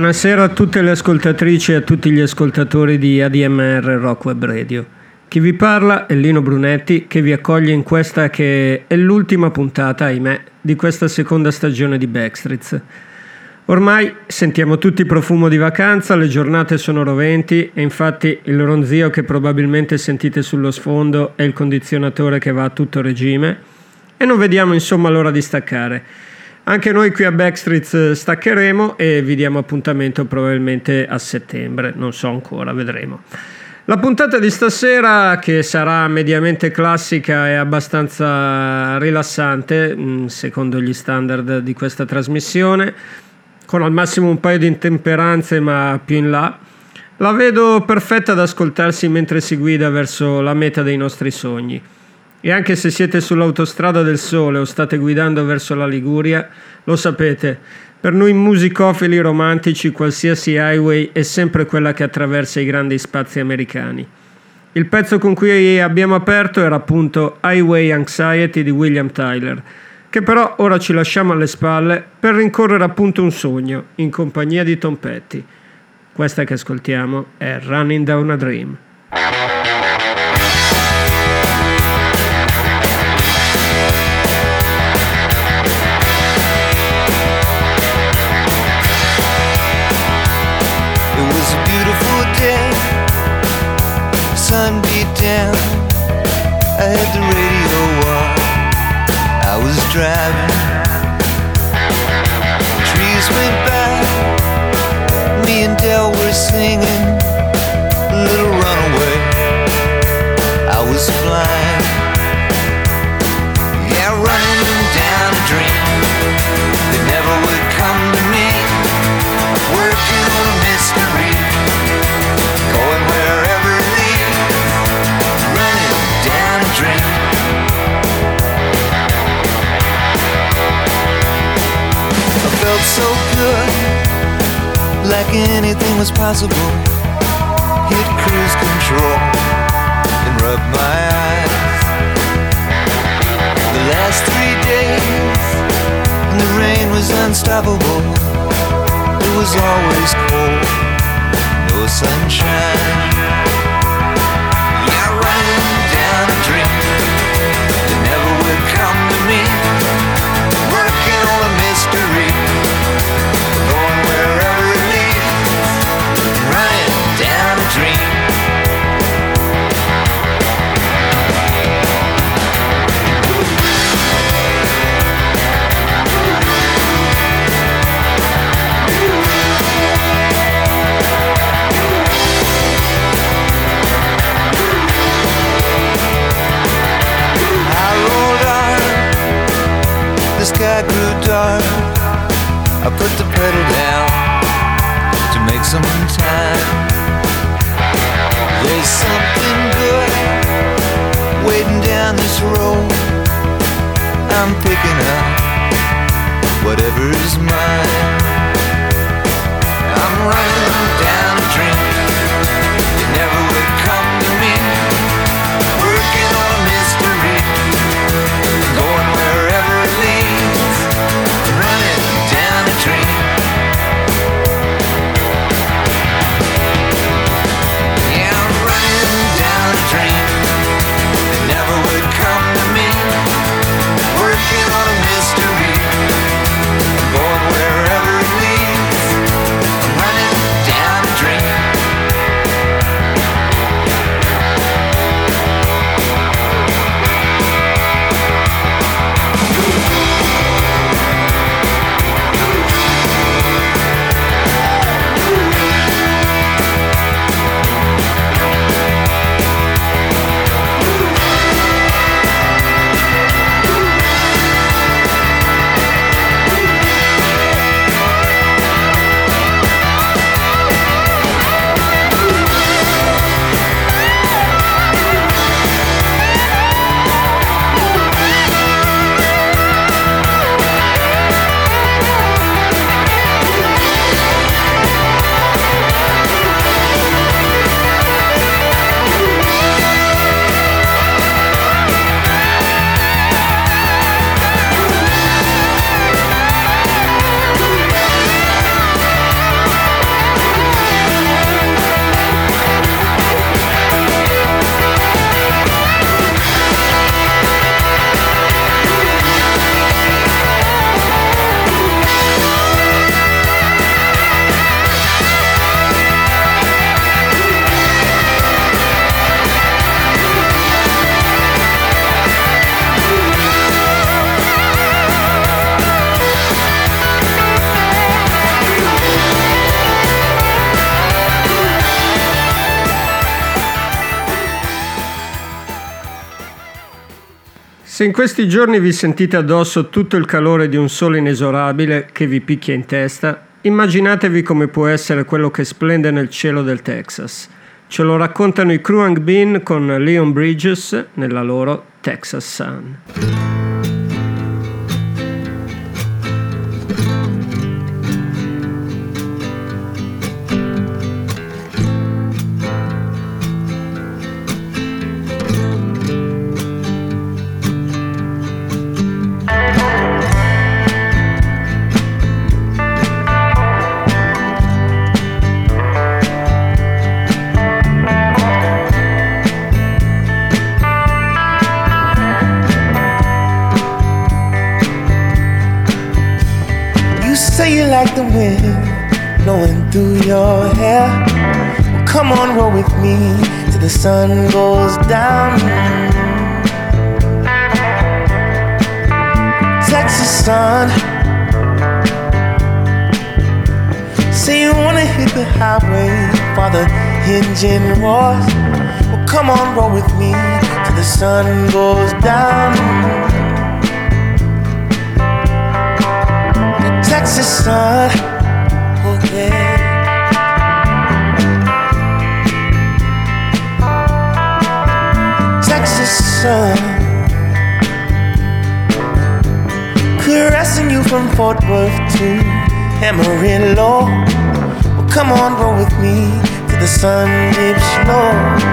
Buonasera a tutte le ascoltatrici e a tutti gli ascoltatori di ADMR Rock Web Radio. Chi vi parla è Lino Brunetti che vi accoglie in questa che è l'ultima puntata, ahimè, di questa seconda stagione di Backstreets. Ormai sentiamo tutti profumo di vacanza, le giornate sono roventi e infatti il ronzio che probabilmente sentite sullo sfondo è il condizionatore che va a tutto regime e non vediamo insomma l'ora di staccare. Anche noi qui a Backstreet eh, staccheremo e vi diamo appuntamento probabilmente a settembre, non so ancora, vedremo. La puntata di stasera, che sarà mediamente classica e abbastanza rilassante, mm, secondo gli standard di questa trasmissione, con al massimo un paio di intemperanze, ma più in là, la vedo perfetta da ascoltarsi mentre si guida verso la meta dei nostri sogni. E anche se siete sull'autostrada del sole o state guidando verso la Liguria, lo sapete, per noi musicofili romantici qualsiasi highway è sempre quella che attraversa i grandi spazi americani. Il pezzo con cui abbiamo aperto era appunto Highway Anxiety di William Tyler, che però ora ci lasciamo alle spalle per rincorrere appunto un sogno in compagnia di Tom Petty. Questa che ascoltiamo è Running Down a Dream. The radio on. I was driving. Trees went by. Me and Del were singing. Little runaway. I was flying. Anything was possible. Hit cruise control and rub my eyes. The last three days, and the rain was unstoppable. It was always cold, no sunshine. Se in questi giorni vi sentite addosso tutto il calore di un sole inesorabile che vi picchia in testa, immaginatevi come può essere quello che splende nel cielo del Texas. Ce lo raccontano i Kruang Bean con Leon Bridges nella loro Texas Sun. Sun dips low.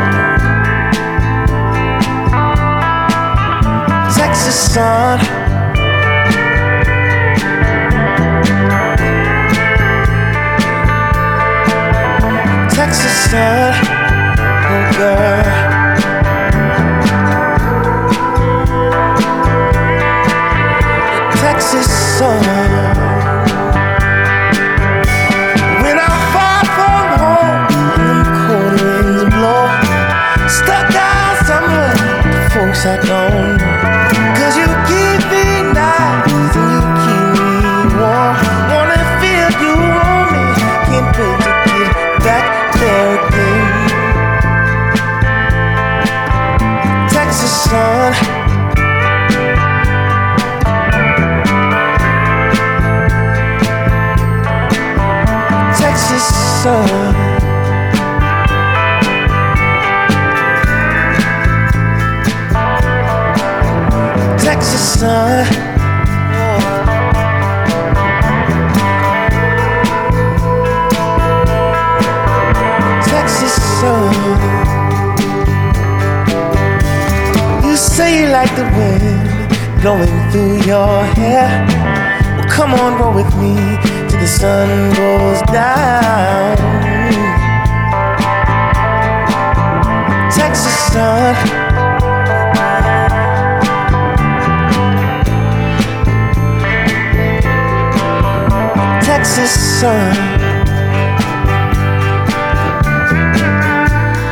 Blowing through your hair. Well, come on, roll with me till the sun goes down. Texas sun. Texas sun.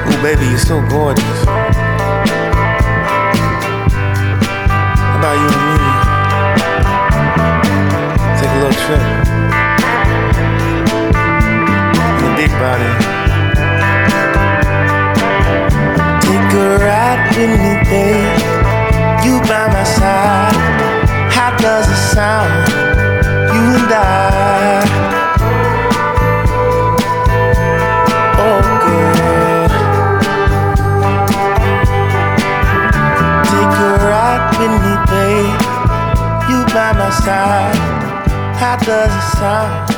Oh, baby, you're so gorgeous. About you and? Take a little trip. body. Take a ride with me, babe. You by my side. How does it sound? does it sound?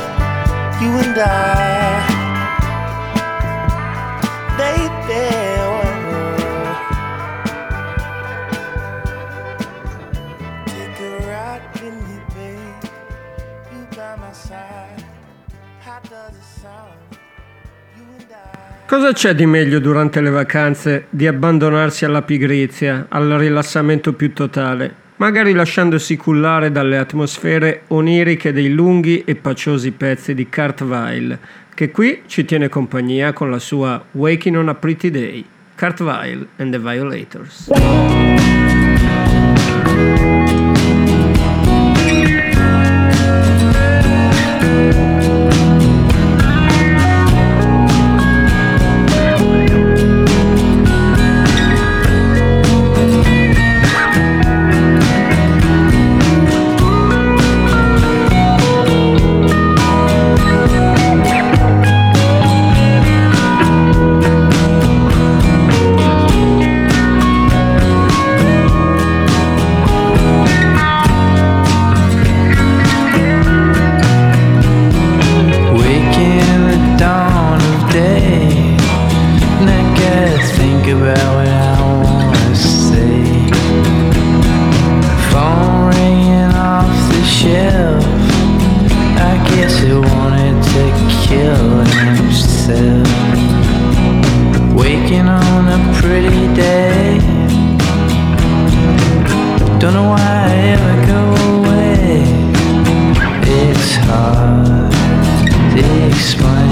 You and I, baby. Cosa c'è di meglio durante le vacanze di abbandonarsi alla pigrizia, al rilassamento più totale? Magari lasciandosi cullare dalle atmosfere oniriche dei lunghi e paciosi pezzi di Weill, che qui ci tiene compagnia con la sua Waking on a Pretty Day, Weill and the Violators. smile.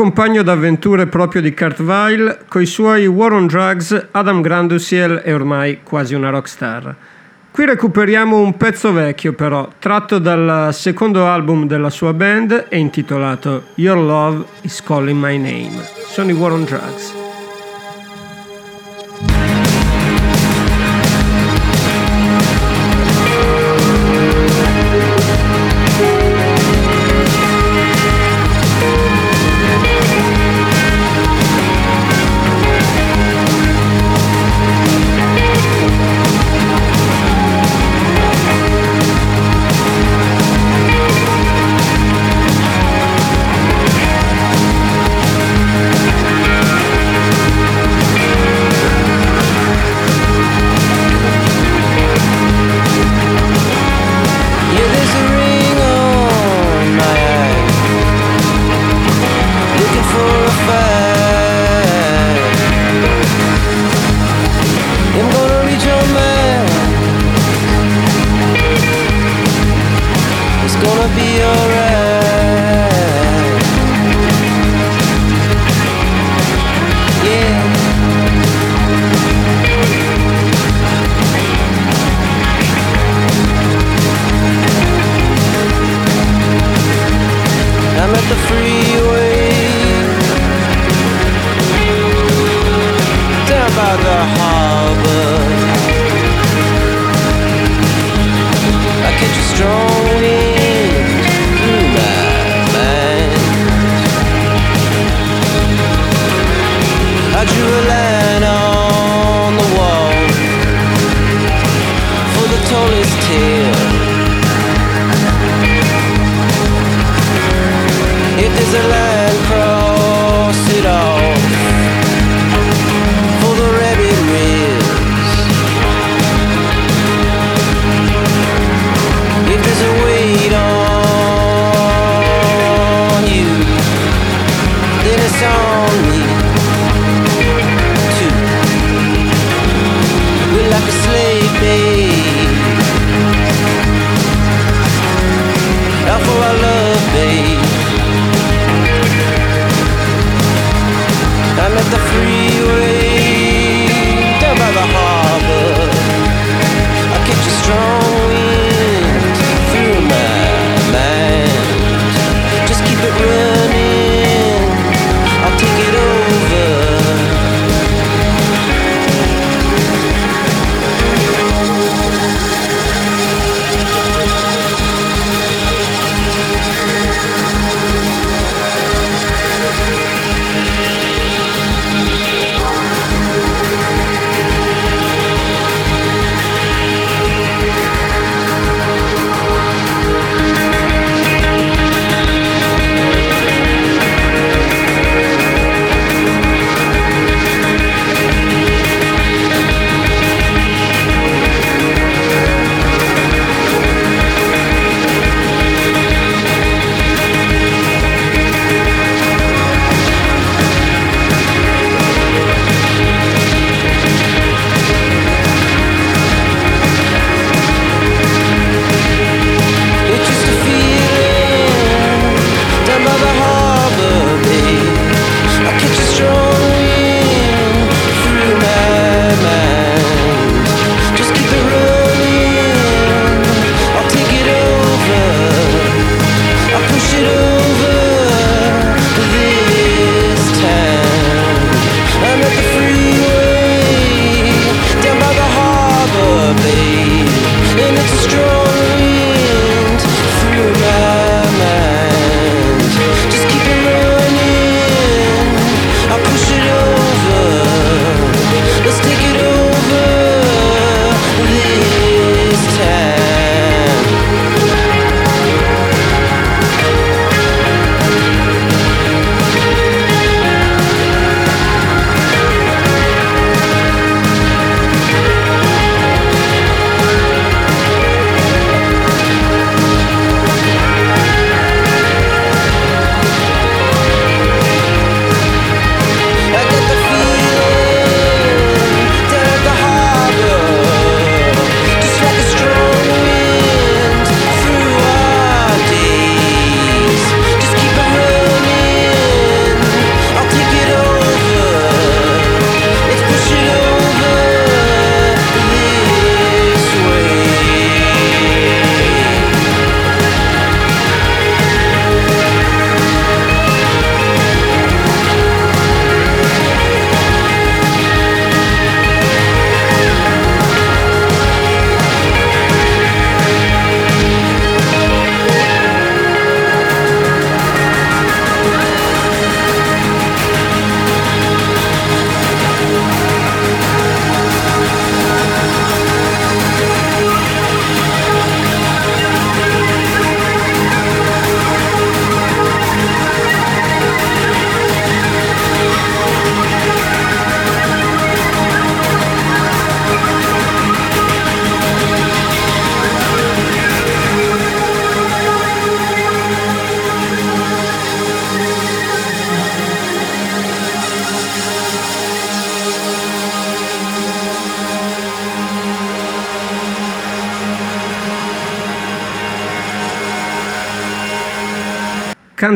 Compagno d'avventure proprio di Kurt Weill, coi suoi War on Drugs, Adam Grandusiel è ormai quasi una rockstar. Qui recuperiamo un pezzo vecchio però, tratto dal secondo album della sua band e intitolato Your Love is Calling My Name. Sono i War on Drugs.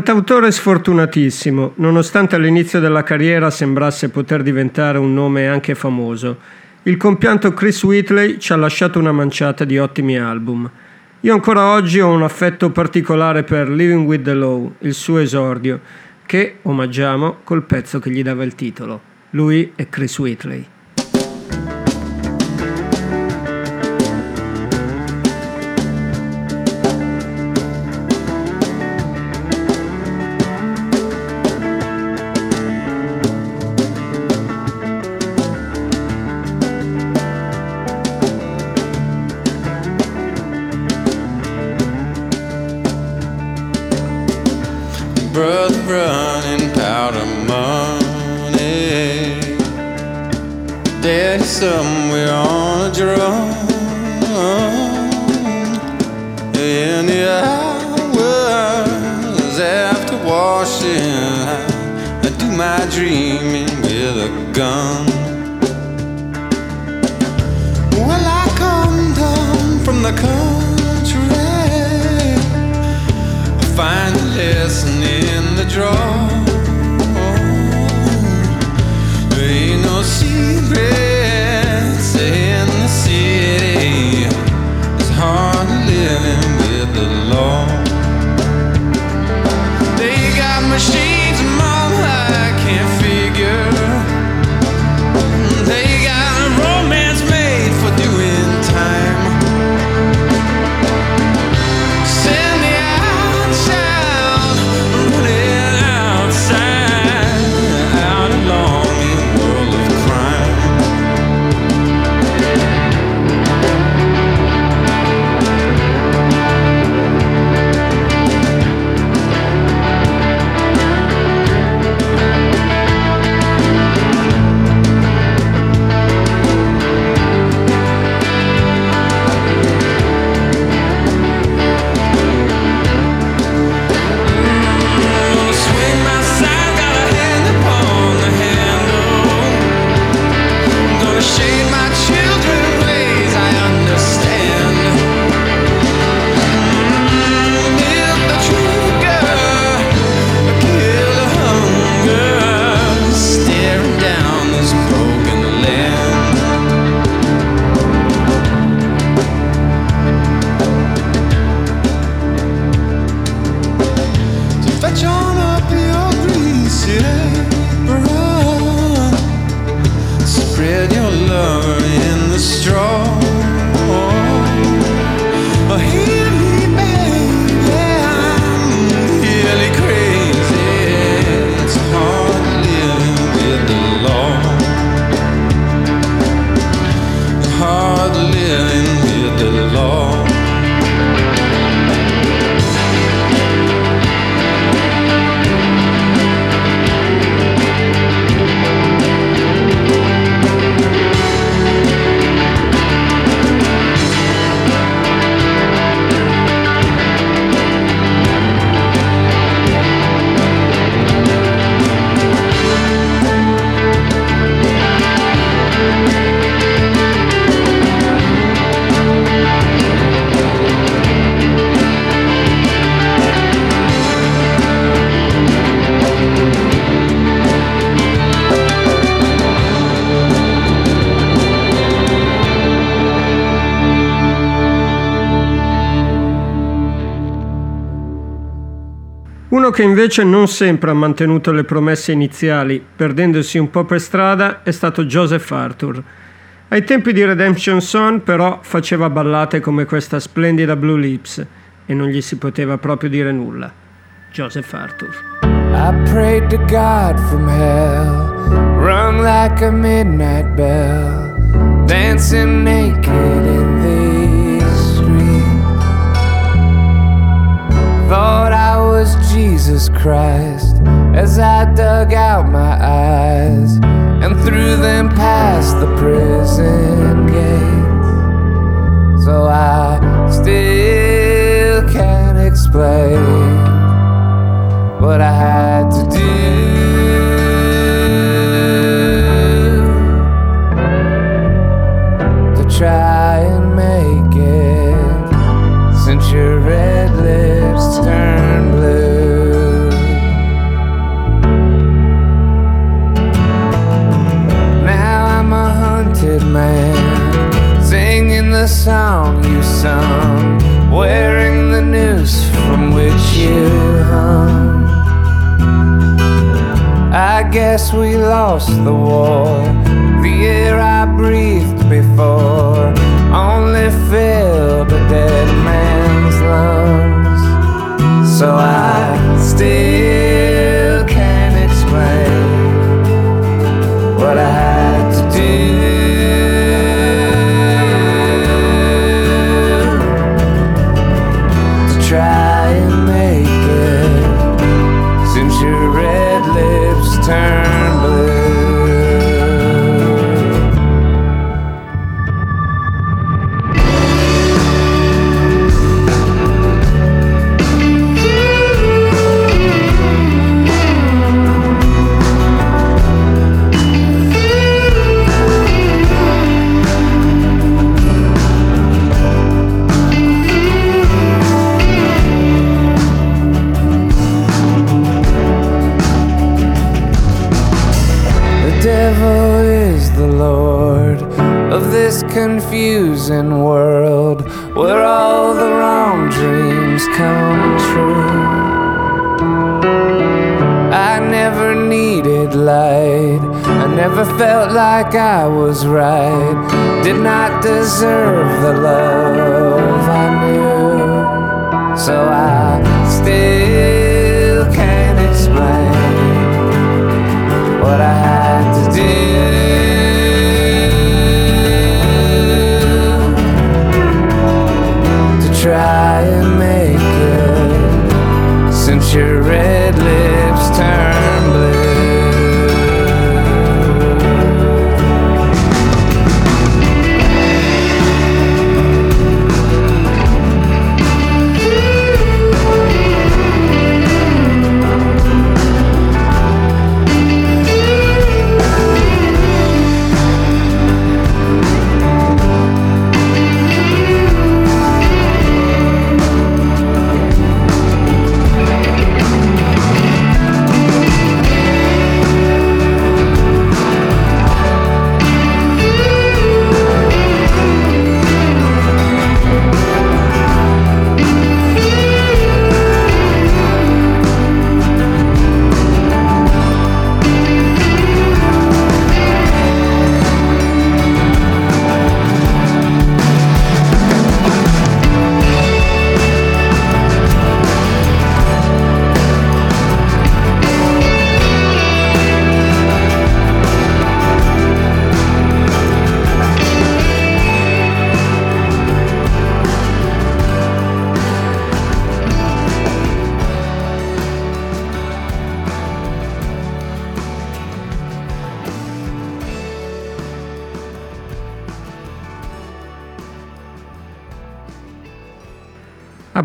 Cantautore sfortunatissimo, nonostante all'inizio della carriera sembrasse poter diventare un nome anche famoso. Il compianto Chris Whitley ci ha lasciato una manciata di ottimi album. Io ancora oggi ho un affetto particolare per Living with the Law, il suo esordio, che omaggiamo col pezzo che gli dava il titolo. Lui è Chris Whitley. Che invece non sempre ha mantenuto le promesse iniziali, perdendosi un po' per strada, è stato Joseph Arthur. Ai tempi di Redemption Son però faceva ballate come questa splendida Blue Lips e non gli si poteva proprio dire nulla. Joseph Arthur. I prayed to God from hell, rung like a midnight bell, dancing naked in the street. Thought was Jesus Christ as I dug out my eyes and threw them past the prison gates. So I still can't explain what I had to do sun, wearing the noose from which you hung. I guess we lost the war. The air I breathed before only filled a dead man's lungs. So I still can't explain what I lips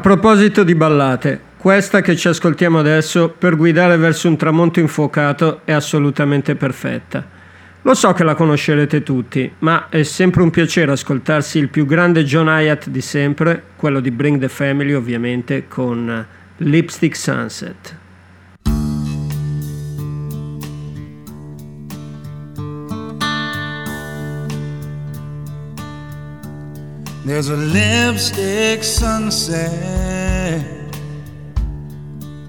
proposito di ballate, questa che ci ascoltiamo adesso per guidare verso un tramonto infuocato è assolutamente perfetta. Lo so che la conoscerete tutti, ma è sempre un piacere ascoltarsi il più grande John Hyatt di sempre, quello di Bring the Family ovviamente, con Lipstick Sunset. There's a lipstick sunset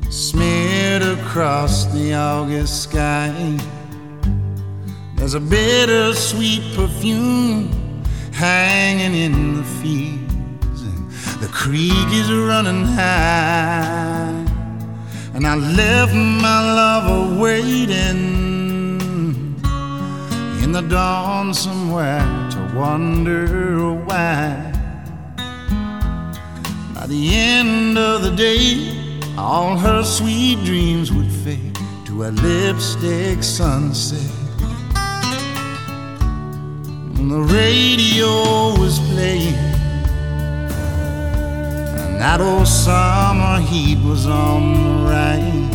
smeared across the August sky. There's a bittersweet perfume hanging in the fields, and the creek is running high. And I left my lover waiting in the dawn somewhere to wonder why. The end of the day, all her sweet dreams would fade to a lipstick sunset. And the radio was playing, and that old summer heat was on the rise.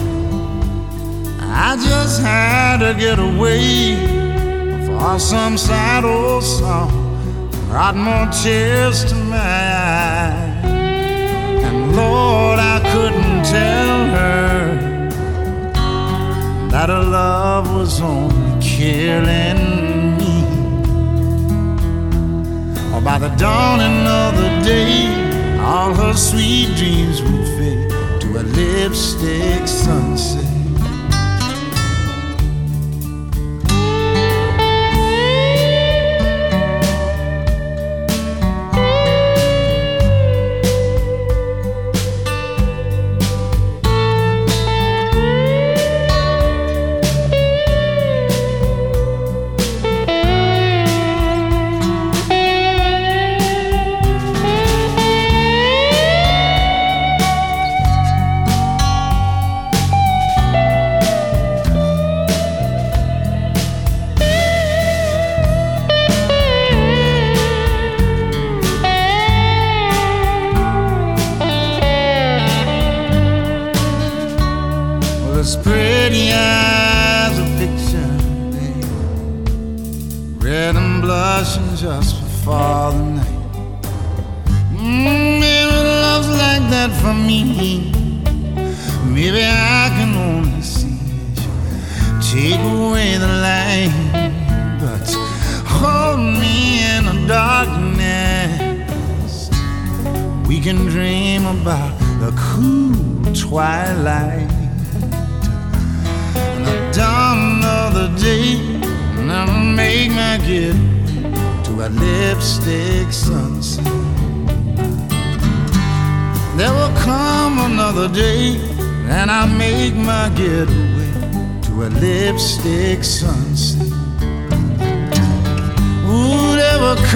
I just had to get away for some sad old song brought more tears to my eyes. Lord, I couldn't tell her that her love was only killing me. Or By the dawning of the day, all her sweet dreams would fade to a lipstick sunset.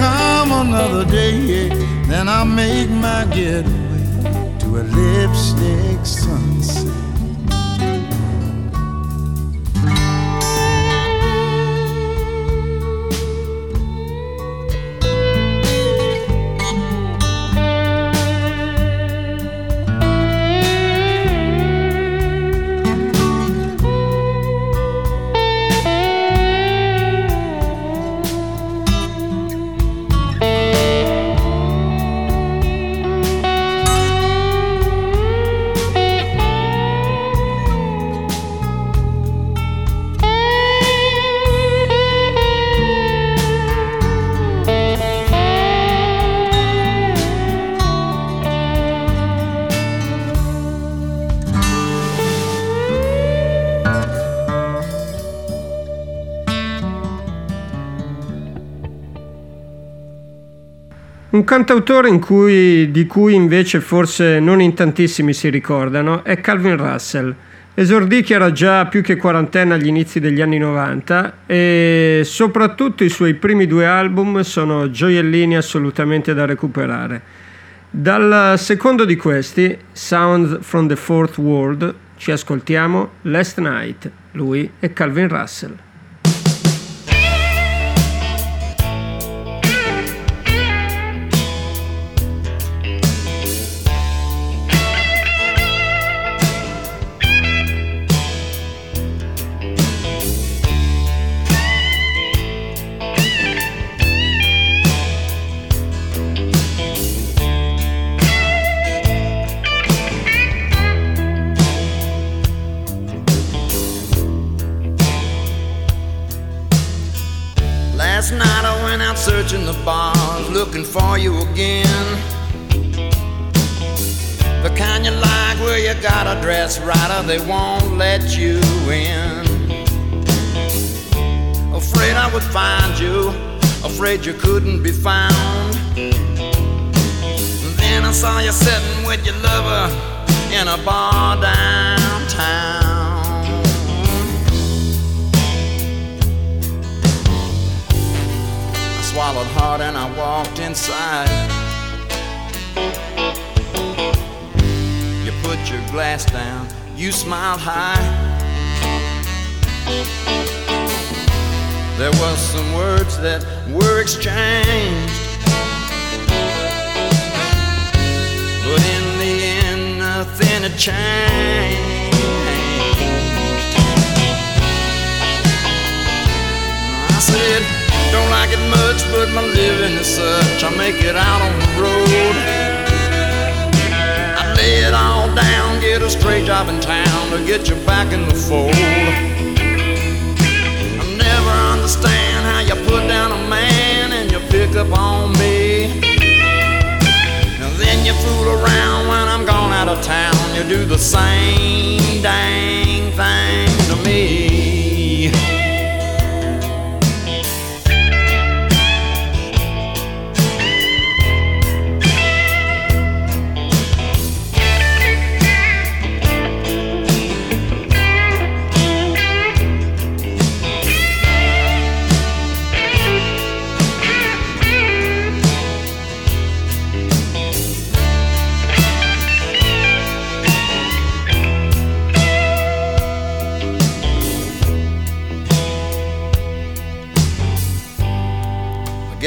Come another day, then I'll make my getaway to a lipstick sunset. Un cantautore cui- di cui invece forse non in tantissimi si ricordano è Calvin Russell. Esordì che era già più che quarantenne agli inizi degli anni 90 e soprattutto i suoi primi due album sono gioiellini assolutamente da recuperare. Dal secondo di questi, Sounds from the Fourth World, ci ascoltiamo Last Night. Lui è Calvin Russell. Gotta right or they won't let you in. Afraid I would find you, afraid you couldn't be found. Then I saw you sitting with your lover in a bar downtown. I swallowed hard and I walked inside. Put your glass down, you smiled high. There was some words that were exchanged. But in the end, nothing had changed. I said, don't like it much, but my living is such. I make it out on the road. get a straight job in town to get you back in the fold. I never understand how you put down a man and you pick up on me. And then you fool around when I'm gone out of town. You do the same dang thing to me.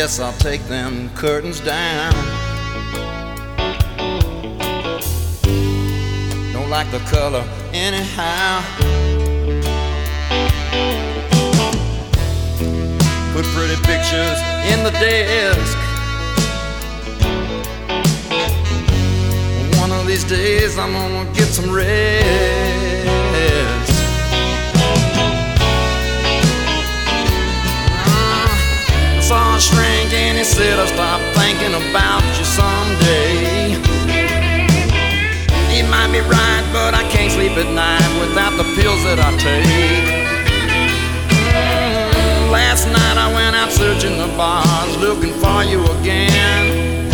Guess I'll take them curtains down. Don't like the color anyhow. Put pretty pictures in the desk. One of these days I'm gonna get some rest. Shrink and he said I'll stop thinking about you someday. He might be right, but I can't sleep at night without the pills that I take. Last night I went out searching the bars, looking for you again.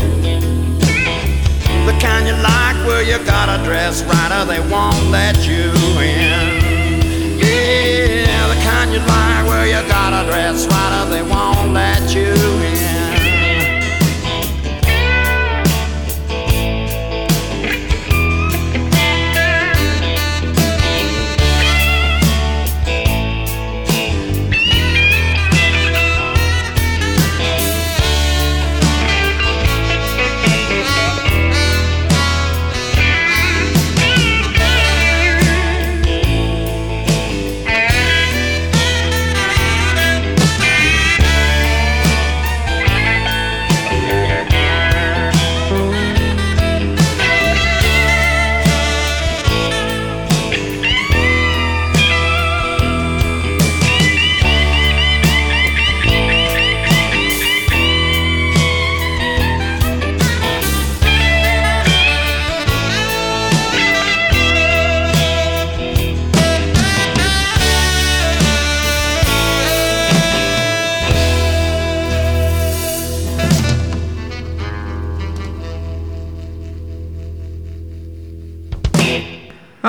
The kind you like where you gotta dress right or they won't let you in. You gotta dress right or they won't let you in.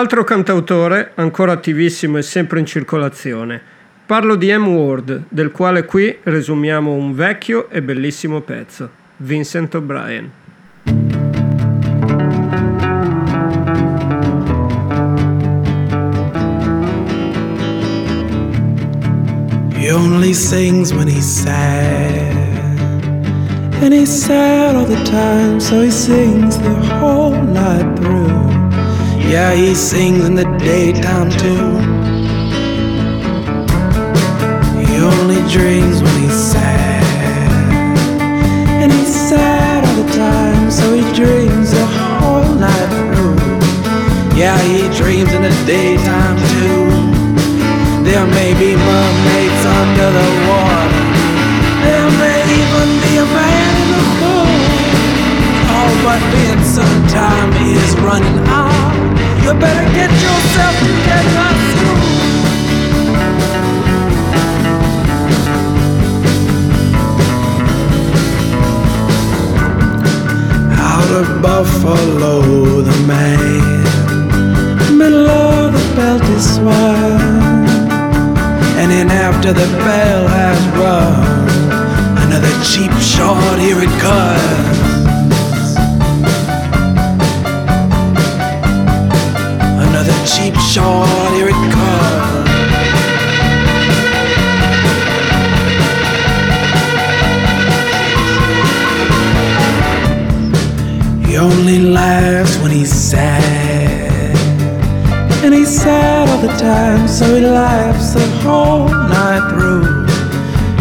Altro cantautore, ancora attivissimo e sempre in circolazione. Parlo di M. Ward, del quale qui resumiamo un vecchio e bellissimo pezzo, Vincent O'Brien. He only sings when he's sad. And he's sad all the time, so he sings the whole night through. Yeah, he sings in the daytime too. He only dreams when he's sad. And he's sad all the time, so he dreams the whole night through. Yeah, he dreams in the daytime too. There may be mermaids under the water. There may even be a man in the pool. Oh, but Vincent, time is running out. You better get yourself. Out of Buffalo, the man, the belt is. And then after the bell has rung, another cheap shot, here it comes. Another cheap shot, here it comes. He only laughs when he's sad. And he's sad all the time, so he laughs the whole night through.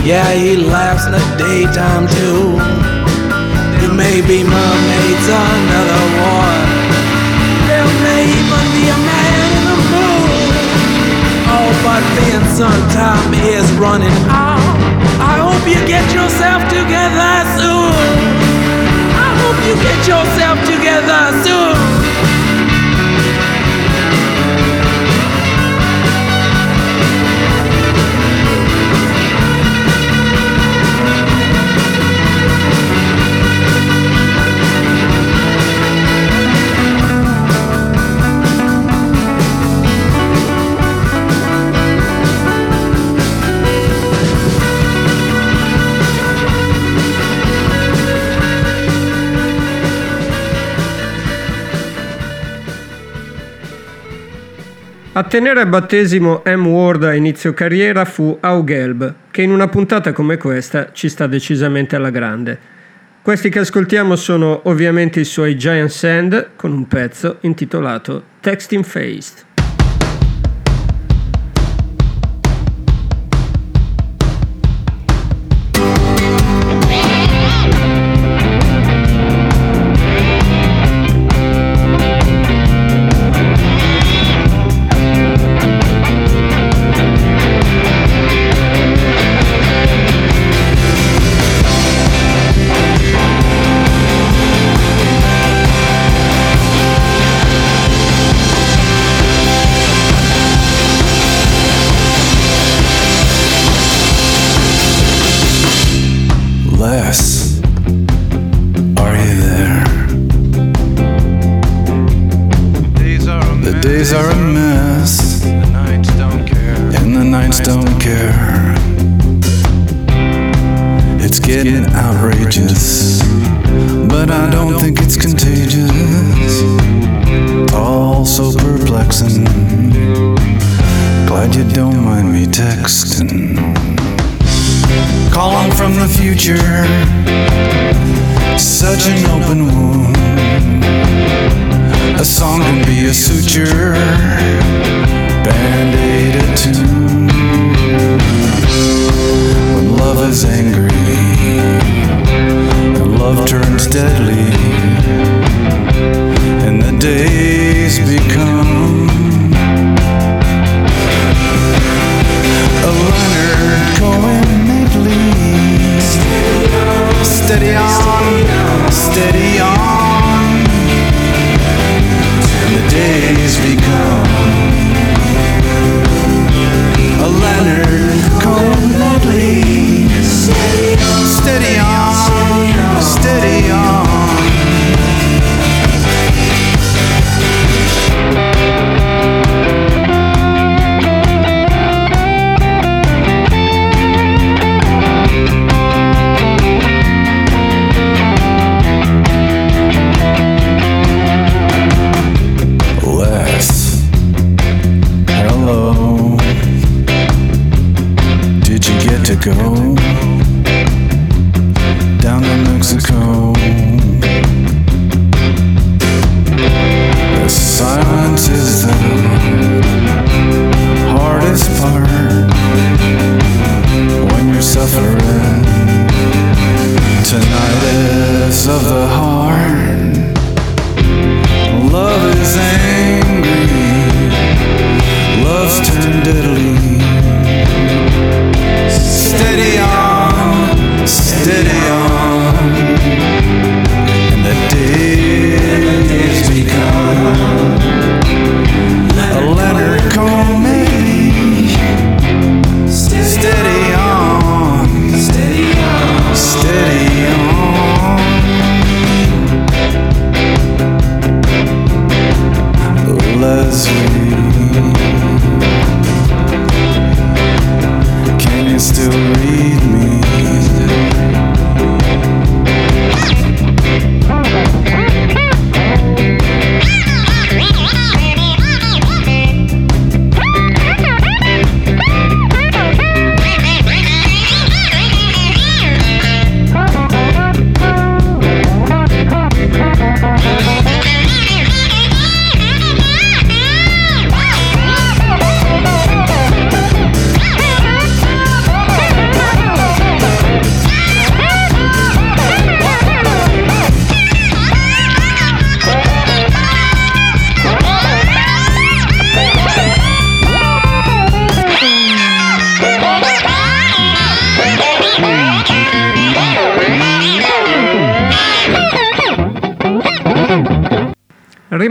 Yeah, he laughs in the daytime too. There may be mermaids under the But Vincent, time is running out. I hope you get yourself together soon. I hope you get yourself together soon. A tenere a battesimo M. Ward a inizio carriera fu Au Gelb, che in una puntata come questa ci sta decisamente alla grande. Questi che ascoltiamo sono ovviamente i suoi Giant Sand con un pezzo intitolato Texting Faced.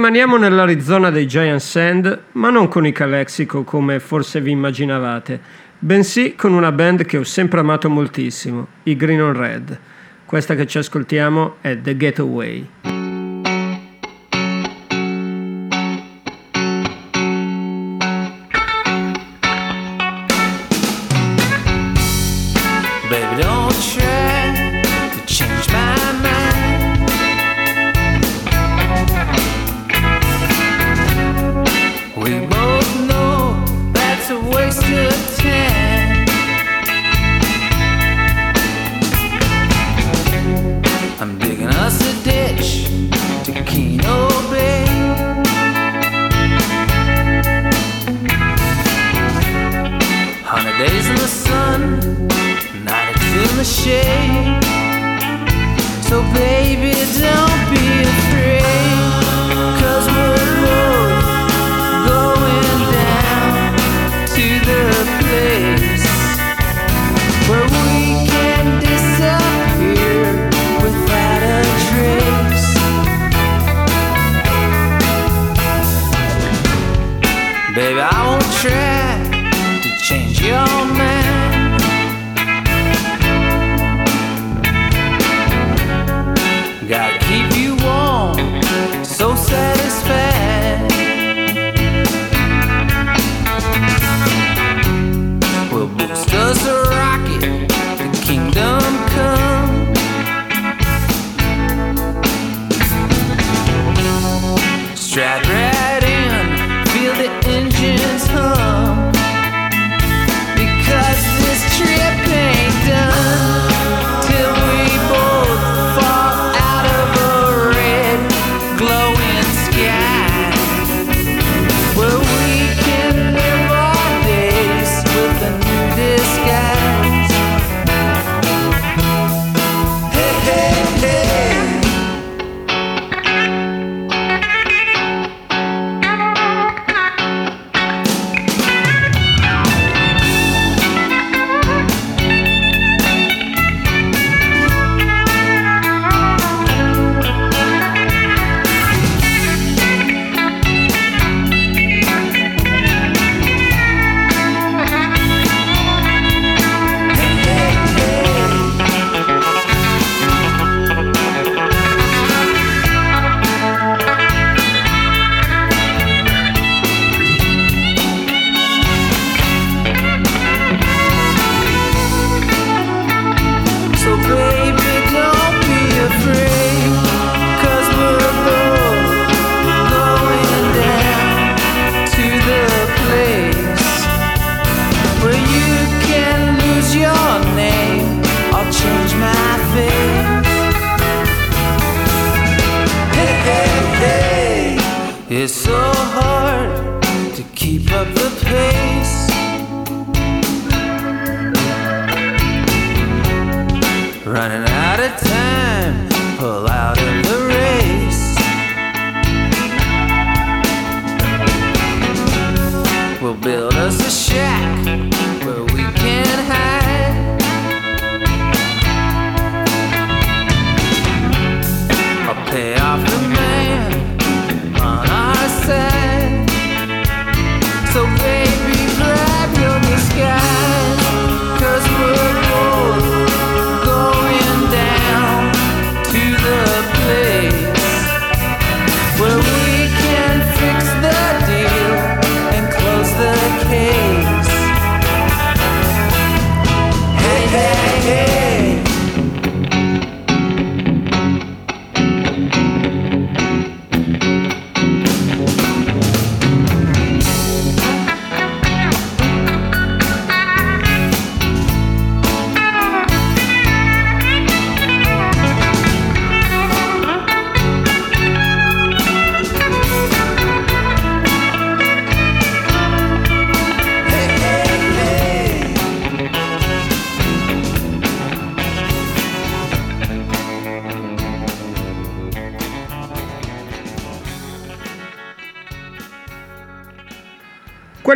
Rimaniamo nell'Arizona dei Giant Sand, ma non con i Calexico come forse vi immaginavate, bensì con una band che ho sempre amato moltissimo, i Green on Red. Questa che ci ascoltiamo è The Getaway. try to change your mind.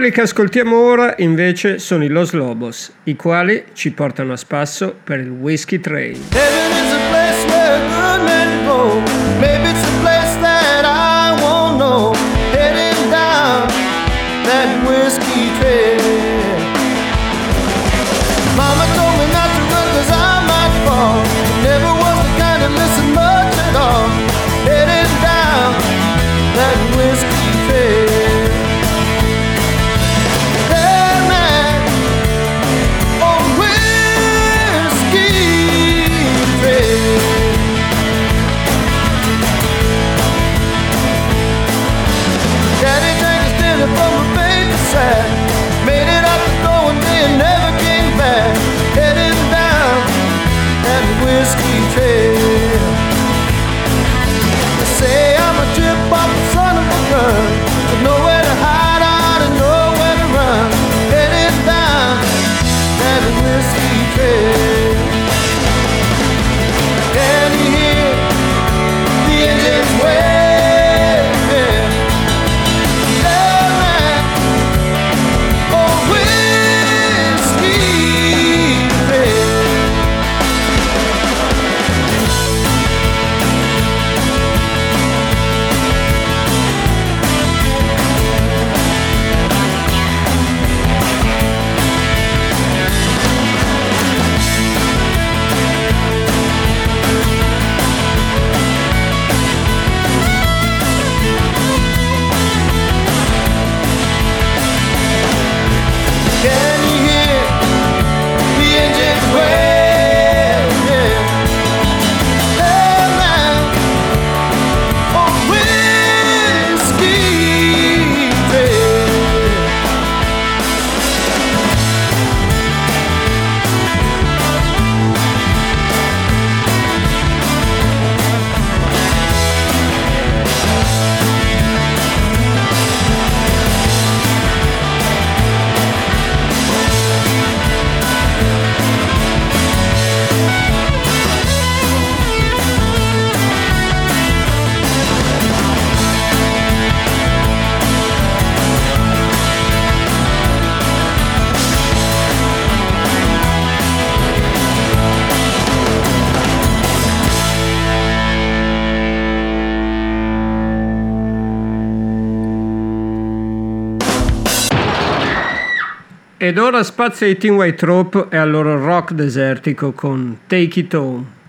Quelli che ascoltiamo ora invece sono i Los Lobos, i quali ci portano a spasso per il Whiskey Trail. Ed ora spazio ai Teen White Trope e al loro rock desertico con Take It Home.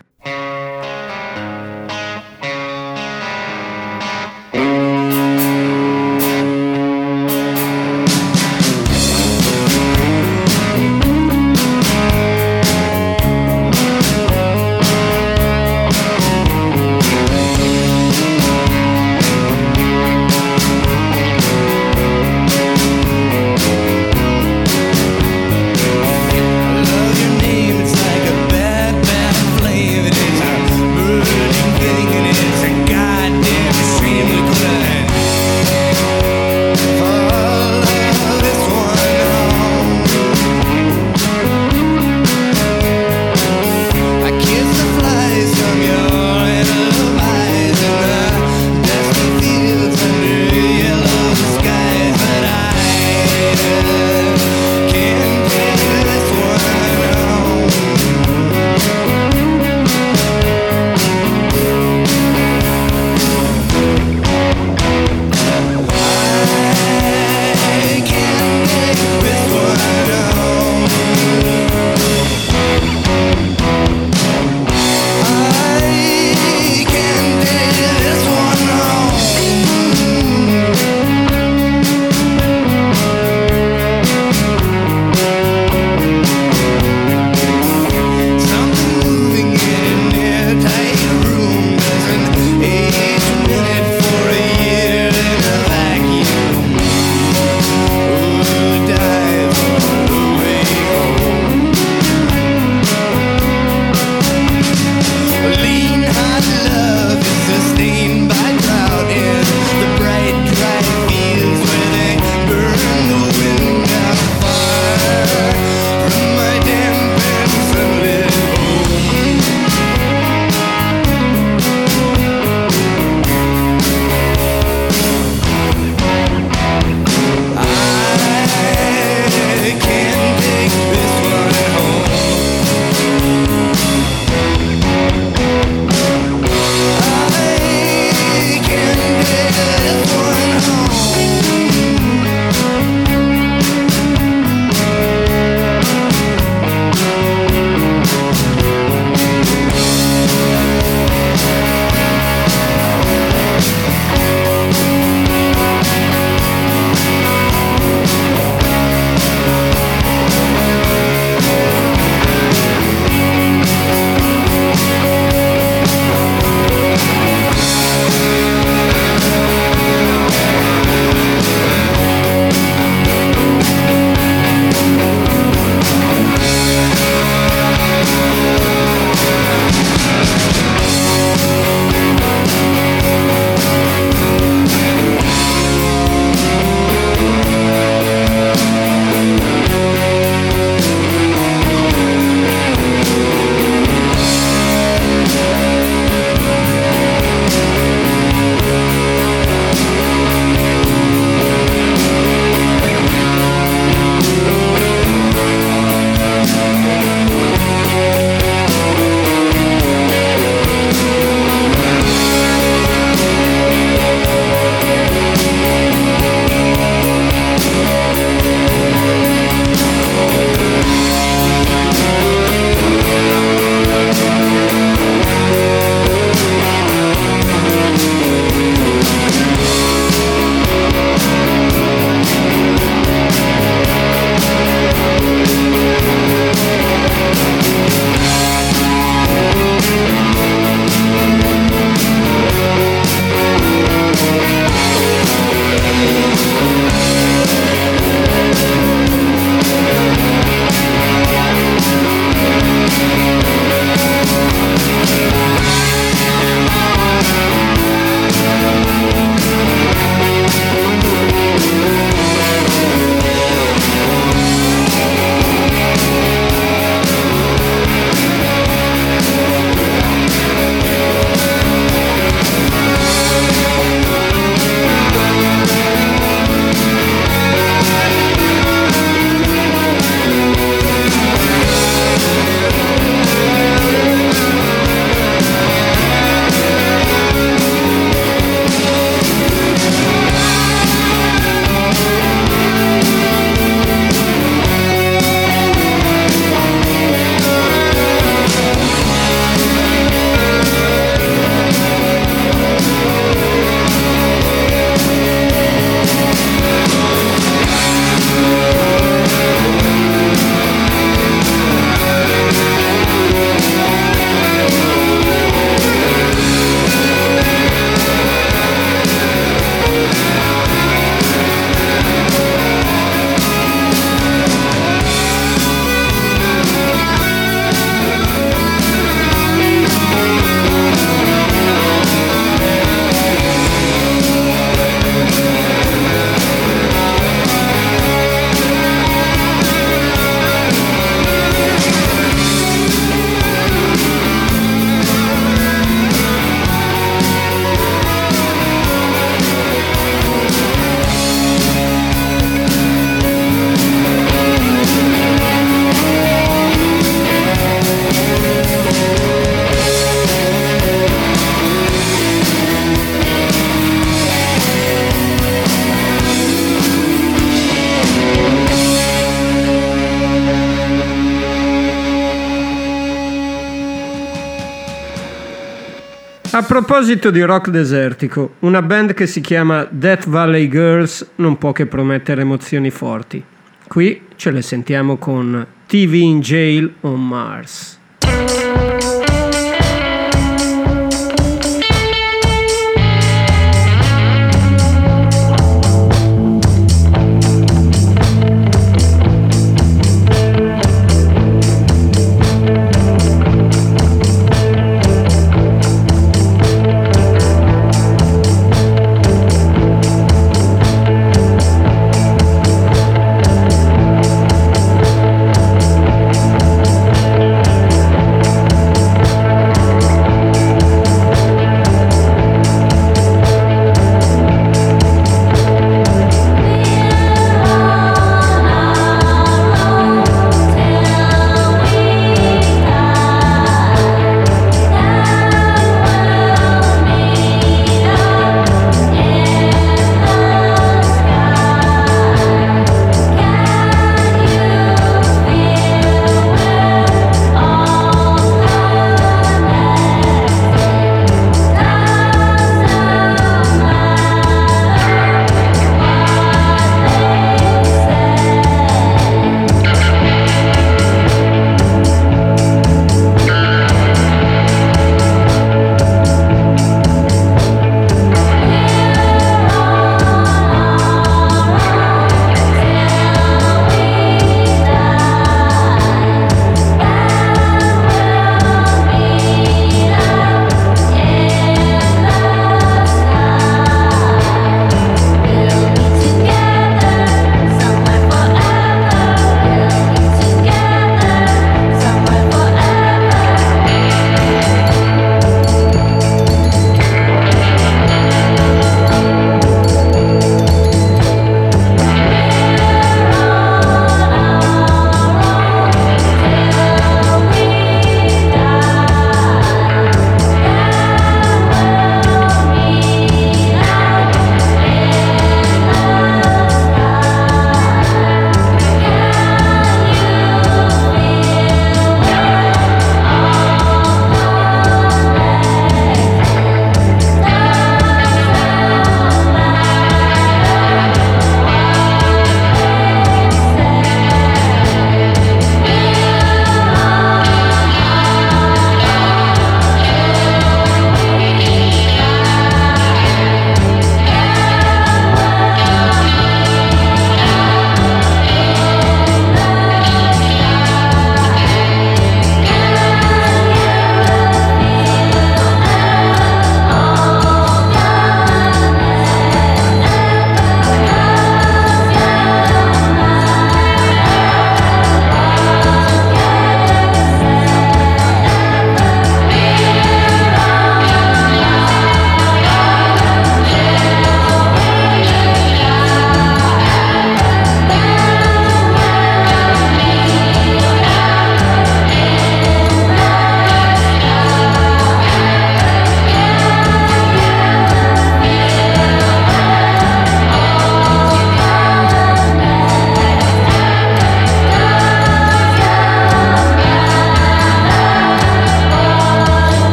Proposito di rock desertico, una band che si chiama Death Valley Girls non può che promettere emozioni forti. Qui ce le sentiamo con TV in Jail on Mars.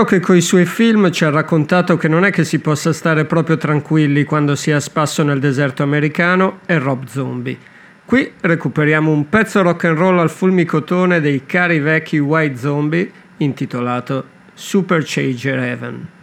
Uno che coi suoi film ci ha raccontato che non è che si possa stare proprio tranquilli quando si è a spasso nel deserto americano è Rob Zombie. Qui recuperiamo un pezzo rock and roll al fulmicotone dei cari vecchi White Zombie intitolato Supercharger Heaven.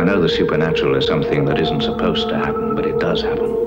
I know the supernatural is something that isn't supposed to happen, but it does happen.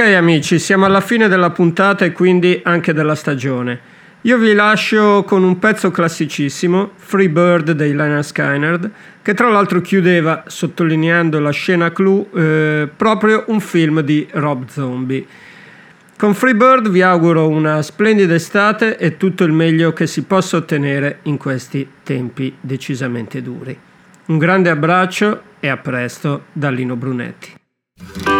Amici, siamo alla fine della puntata e quindi anche della stagione. Io vi lascio con un pezzo classicissimo, Free Bird dei Liner Skynyrd, che tra l'altro chiudeva, sottolineando la scena clou, eh, proprio un film di Rob Zombie. Con Free Bird vi auguro una splendida estate e tutto il meglio che si possa ottenere in questi tempi decisamente duri. Un grande abbraccio e a presto da Lino Brunetti.